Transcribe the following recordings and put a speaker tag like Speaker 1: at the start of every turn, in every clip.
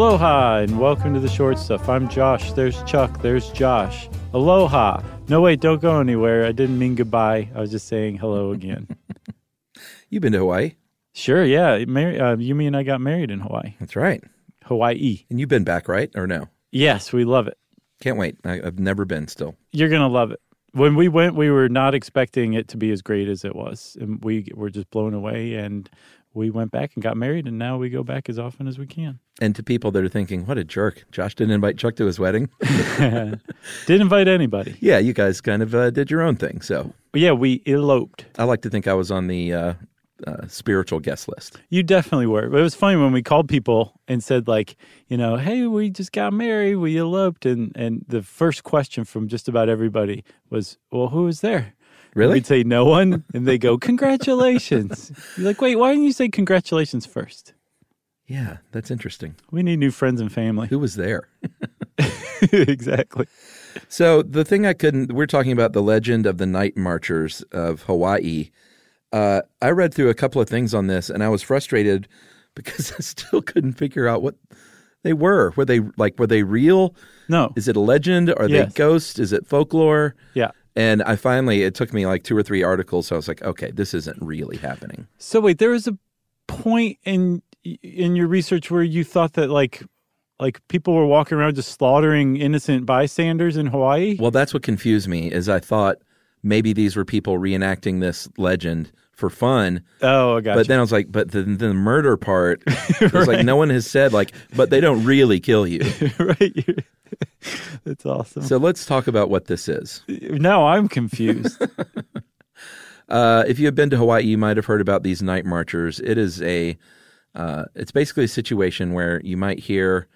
Speaker 1: Aloha and welcome to the short stuff. I'm Josh. There's Chuck. There's Josh. Aloha. No, wait, don't go anywhere. I didn't mean goodbye. I was just saying hello again.
Speaker 2: You've been to Hawaii?
Speaker 1: sure, yeah. Mar- uh, Yumi and I got married in Hawaii.
Speaker 2: That's right.
Speaker 1: Hawaii.
Speaker 2: And you've been back, right? Or no?
Speaker 1: Yes, we love it.
Speaker 2: Can't wait. I, I've never been still.
Speaker 1: You're going to love it. When we went, we were not expecting it to be as great as it was. And we were just blown away. And we went back and got married. And now we go back as often as we can.
Speaker 2: And to people that are thinking, what a jerk. Josh didn't invite Chuck to his wedding.
Speaker 1: Didn't invite anybody.
Speaker 2: yeah, you guys kind of uh, did your own thing. So
Speaker 1: But yeah, we eloped.
Speaker 2: I like to think I was on the uh, uh, spiritual guest list.
Speaker 1: You definitely were. But it was funny when we called people and said, like, you know, hey, we just got married, we eloped. And, and the first question from just about everybody was, well, who was there?
Speaker 2: Really?
Speaker 1: We'd say no one. And they go, congratulations. You're like, wait, why didn't you say congratulations first?
Speaker 2: Yeah, that's interesting.
Speaker 1: We need new friends and family.
Speaker 2: Who was there?
Speaker 1: exactly.
Speaker 2: So the thing I couldn't, we're talking about the legend of the night marchers of Hawaii. Uh, I read through a couple of things on this, and I was frustrated because I still couldn't figure out what they were. Were they like were they real?
Speaker 1: No.
Speaker 2: Is it a legend? Are
Speaker 1: Yes.
Speaker 2: they ghosts? Is it folklore?
Speaker 1: Yeah.
Speaker 2: And I finally, it took me like two or three articles. So I was like, okay, this isn't really happening.
Speaker 1: So wait, there was a point in in your research where you thought that like like people were walking around just slaughtering innocent bystanders in Hawaii?
Speaker 2: Well, that's what confused me. Is I thought maybe these were people reenacting this legend for fun.
Speaker 1: oh, I got
Speaker 2: But then I was like, but the, the murder part, was like no one has said like, but they don't really kill you.
Speaker 1: right. That's awesome.
Speaker 2: So let's talk about what this is.
Speaker 1: now I'm confused.
Speaker 2: Uh, if you have been to Hawaii, you might have heard about these night marchers. It is a, uh, it's basically a situation where you might hear,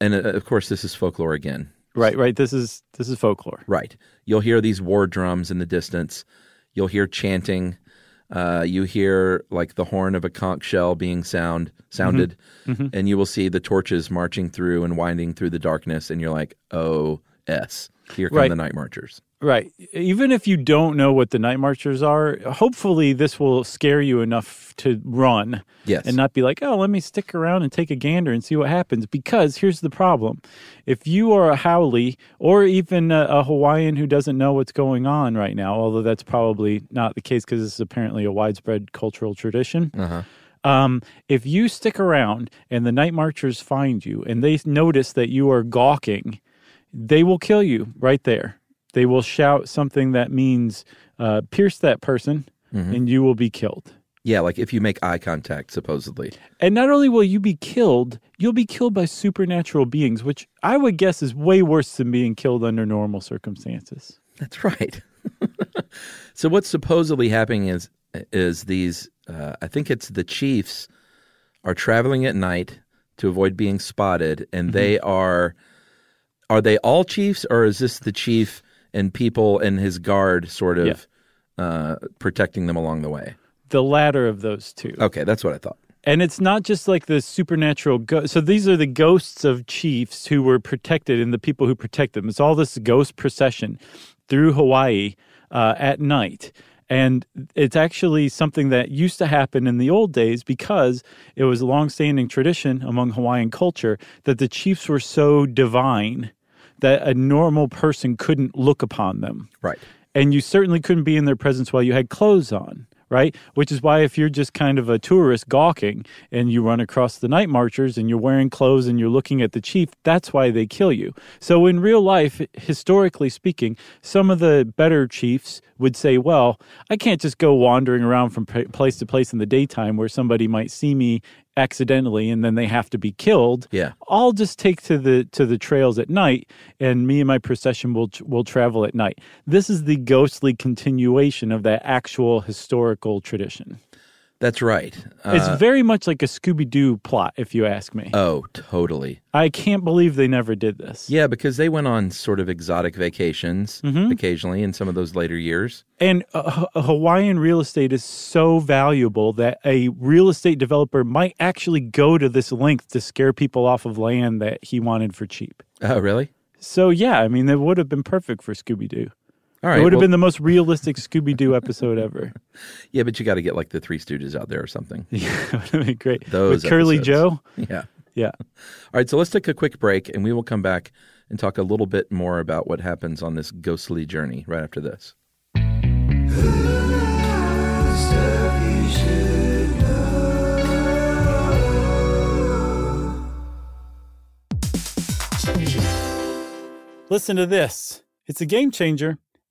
Speaker 2: and uh, of course this is folklore again.
Speaker 1: right, right. This is this is folklore.
Speaker 2: Right. You'll hear these war drums in the distance. You'll hear chanting. Uh, you hear like the horn of a conch shell being sound sounded, and you will see the torches marching through and winding through the darkness, and you're like, "Oh, s, here come
Speaker 1: Right.
Speaker 2: the night marchers."
Speaker 1: Right. Even if you don't know what the night marchers are, hopefully this will scare you enough to run.
Speaker 2: Yes.
Speaker 1: And not be like, oh, let me stick around and take a gander and see what happens. Because here's the problem if you are a haole or even a, a Hawaiian who doesn't know what's going on right now, although that's probably not the case because this is apparently a widespread cultural tradition. Uh Um, if you stick around and the night marchers find you and they notice that you are gawking, they will kill you right there. They will shout something that means uh, pierce that person and you will be killed.
Speaker 2: Yeah, like if you make eye contact, supposedly.
Speaker 1: And not only will you be killed, you'll be killed by supernatural beings, which I would guess is way worse than being killed under normal circumstances.
Speaker 2: That's right. so what's supposedly happening is is these uh, I think it's the chiefs are traveling at night to avoid being spotted and they are are they all chiefs or is this the chief and people and his guard sort of uh, protecting them along the way?
Speaker 1: The latter of those two.
Speaker 2: Okay, that's what I thought.
Speaker 1: And it's not just like the supernatural go- so these are the ghosts of chiefs who were protected and the people who protect them. It's all this ghost procession through Hawaii uh, at night. And it's actually something that used to happen in the old days because it was a longstanding tradition among Hawaiian culture that the chiefs were so divine that a normal person couldn't look upon them.
Speaker 2: Right.
Speaker 1: and you certainly couldn't be in their presence while you had clothes on right? Which is why if you're just kind of a tourist gawking and you run across the night marchers and you're wearing clothes and you're looking at the chief that's why they kill you. So in real life historically speaking some of the better chiefs would say well i can't just go wandering around from place to place in the daytime where somebody might see me accidentally and then they have to be killed
Speaker 2: Yeah.
Speaker 1: I'll just take to the to the trails at night, and me and my procession will will travel at night. This is the ghostly continuation of that actual historical tradition.
Speaker 2: That's right.
Speaker 1: it's
Speaker 2: Uh,
Speaker 1: very much like a Scooby Doo plot, if you ask me.
Speaker 2: oh, totally.
Speaker 1: I can't believe they never did this.
Speaker 2: Yeah, because they went on sort of exotic vacations
Speaker 1: Mm-hmm.
Speaker 2: occasionally in some of those later years.
Speaker 1: And uh, Hawaiian real estate is so valuable that a real estate developer might actually go to this length to scare people off of land that he wanted for cheap.
Speaker 2: Oh, really?
Speaker 1: So, yeah, I mean, that would have been perfect for Scooby Doo.
Speaker 2: All right.
Speaker 1: it would have
Speaker 2: well-
Speaker 1: been the most realistic Scooby Doo episode ever.
Speaker 2: yeah, but you got to get like the Three Stooges out there or something.
Speaker 1: Yeah, it would be great.
Speaker 2: Those
Speaker 1: With Curly
Speaker 2: episodes.
Speaker 1: Joe.
Speaker 2: Yeah.
Speaker 1: Yeah.
Speaker 2: All right, so let's take a quick break and we will come back and talk a little bit more about what happens on this ghostly journey right after this.
Speaker 1: Listen to this. It's a game changer.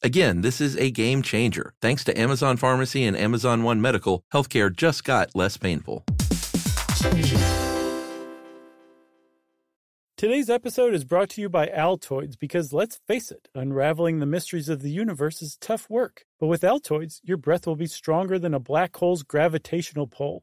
Speaker 2: Again, this is a game changer. Thanks to Amazon Pharmacy and Amazon One Medical, healthcare just got less painful.
Speaker 1: Today's episode is brought to you by Altoids because let's face it, unraveling the mysteries of the universe is tough work. But with Altoids, your breath will be stronger than a black hole's gravitational pull,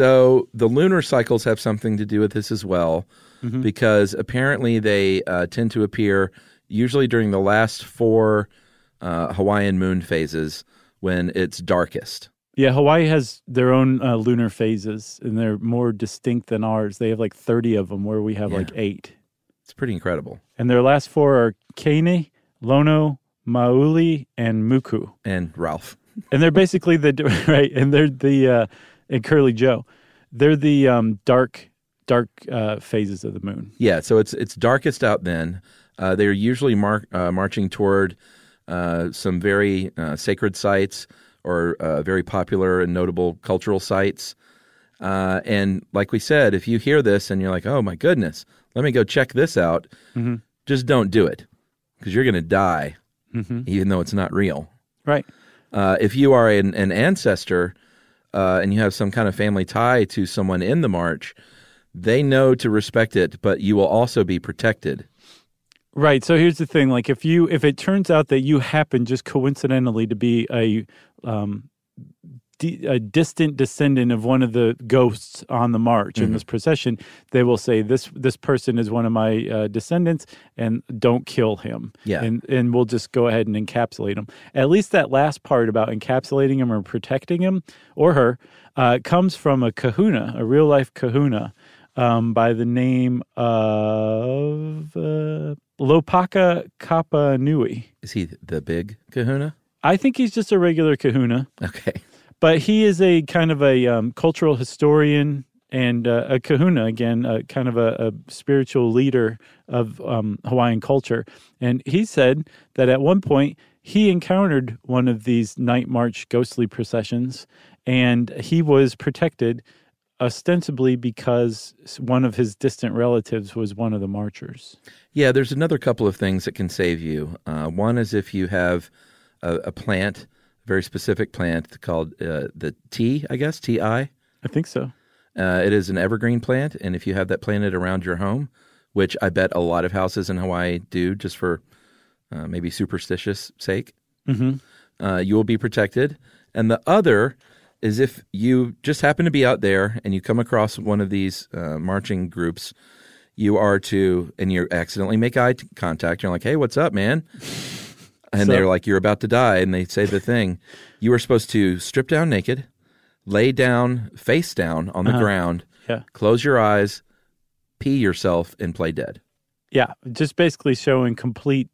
Speaker 2: So the lunar cycles have something to do with this as well, because apparently they uh, tend to appear usually during the last four uh, Hawaiian moon phases when it's darkest.
Speaker 1: Yeah, Hawaii has their own uh, lunar phases, and they're more distinct than ours. They have like 30 of them, where we have
Speaker 2: Yeah.
Speaker 1: like eight.
Speaker 2: It's pretty incredible.
Speaker 1: And their last four are Kane, Lono, Mauli, and Muku.
Speaker 2: And Ralph.
Speaker 1: And they're basically the right, and they're the uh, and Curly Joe. They're the um, dark, dark uh, phases of the moon.
Speaker 2: Yeah. So it's it's darkest out then. Uh, they're usually mar- uh, marching toward uh, some very uh, sacred sites or uh, very popular and notable cultural sites. Uh, and like we said, if you hear this and you're like, "Oh my goodness, let me go check this out," just don't do it because you're going to die, even though it's not real.
Speaker 1: Right.
Speaker 2: Uh, if you are an, an ancestor uh, and you have some kind of family tie to someone in the march, they know to respect it, but you will also be protected.
Speaker 1: Right. So here's the thing: like, if you if it turns out that you happen just coincidentally to be a um, a distant descendant of one of the ghosts on the march in this procession, they will say this this person is one of my uh, descendants, and don't kill him.
Speaker 2: Yeah.
Speaker 1: And and we'll just go ahead and encapsulate him. At least that last part about encapsulating him or protecting him or her uh, comes from a Kahuna, a real life Kahuna. Um, by the name of uh, Lopaka Kapanui.
Speaker 2: Is he the big kahuna?
Speaker 1: I think he's just a regular kahuna,
Speaker 2: Okay.
Speaker 1: But he is a kind of a um, cultural historian and uh, a kahuna, again, uh, kind of a, a spiritual leader of um, Hawaiian culture. And he said that at one point he encountered one of these night march ghostly processions and he was protected ostensibly because one of his distant relatives was one of the marchers.
Speaker 2: Yeah, there's another couple of things that can save you. Uh, one is if you have a, a plant, a very specific plant called uh, the T, I guess, T I.
Speaker 1: I think so.
Speaker 2: Uh, it is an evergreen plant, and if you have that planted around your home, which I bet a lot of houses in Hawaii do, just for uh, maybe superstitious sake,
Speaker 1: hmm
Speaker 2: uh, you will be protected. And the other is if you just happen to be out there and you come across one of these uh, marching groups, you are to, and you accidentally make eye contact. You're like, hey, what's up, man? And
Speaker 1: So-
Speaker 2: they're like, you're about to die. And they say the thing. You are supposed to strip down naked, lay down face down on the ground,
Speaker 1: Yeah.
Speaker 2: close your eyes, pee yourself, and play dead.
Speaker 1: Yeah, just basically showing complete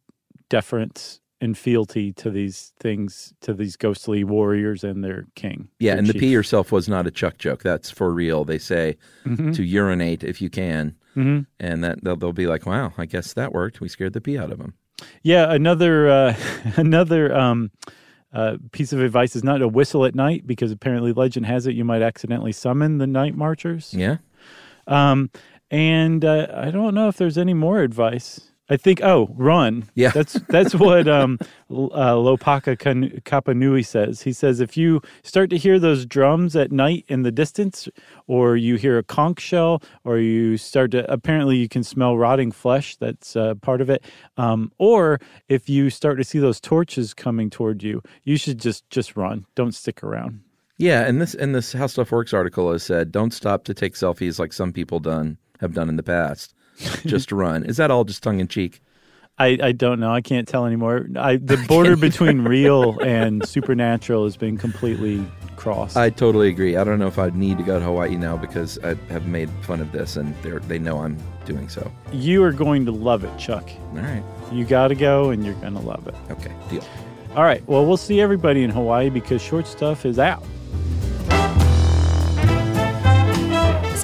Speaker 1: deference and fealty to these things, to these ghostly warriors and their king.
Speaker 2: Yeah,
Speaker 1: their
Speaker 2: and the pee yourself was not a chuck joke. That's for real. They say
Speaker 1: Mm-hmm.
Speaker 2: to urinate if you can, mm-hmm. and that they'll, they'll be like, "Wow, I guess that worked. We scared the pee out of them."
Speaker 1: Yeah, another uh, another um, uh, piece of advice is not to whistle at night because apparently legend has it you might accidentally summon the night marchers.
Speaker 2: Yeah,
Speaker 1: Um, and uh, I don't know if there's any more advice. I think oh, run.
Speaker 2: Yeah.
Speaker 1: that's that's what um, uh, Lopaka Kan- Kapanui says. He says if you start to hear those drums at night in the distance, or you hear a conch shell, or you start to apparently you can smell rotting flesh. That's uh, part of it. Um, or if you start to see those torches coming toward you, you should just just run. Don't stick around.
Speaker 2: yeah. And this and this How Stuff Works article has said, "Don't stop to take selfies like some people done have done in the past. Just run." Is that all just tongue in cheek?
Speaker 1: I, I don't know. I can't tell anymore. I, the border between real and supernatural has been completely crossed.
Speaker 2: I totally agree. I don't know if I'd need to go to Hawaii now because I have made fun of this, and they they know I'm doing so.
Speaker 1: you are going to love it, Chuck.
Speaker 2: All right,
Speaker 1: You got to go, and you're going to love it.
Speaker 2: okay, deal.
Speaker 1: All right. Well, we'll see everybody in Hawaii because short stuff is out.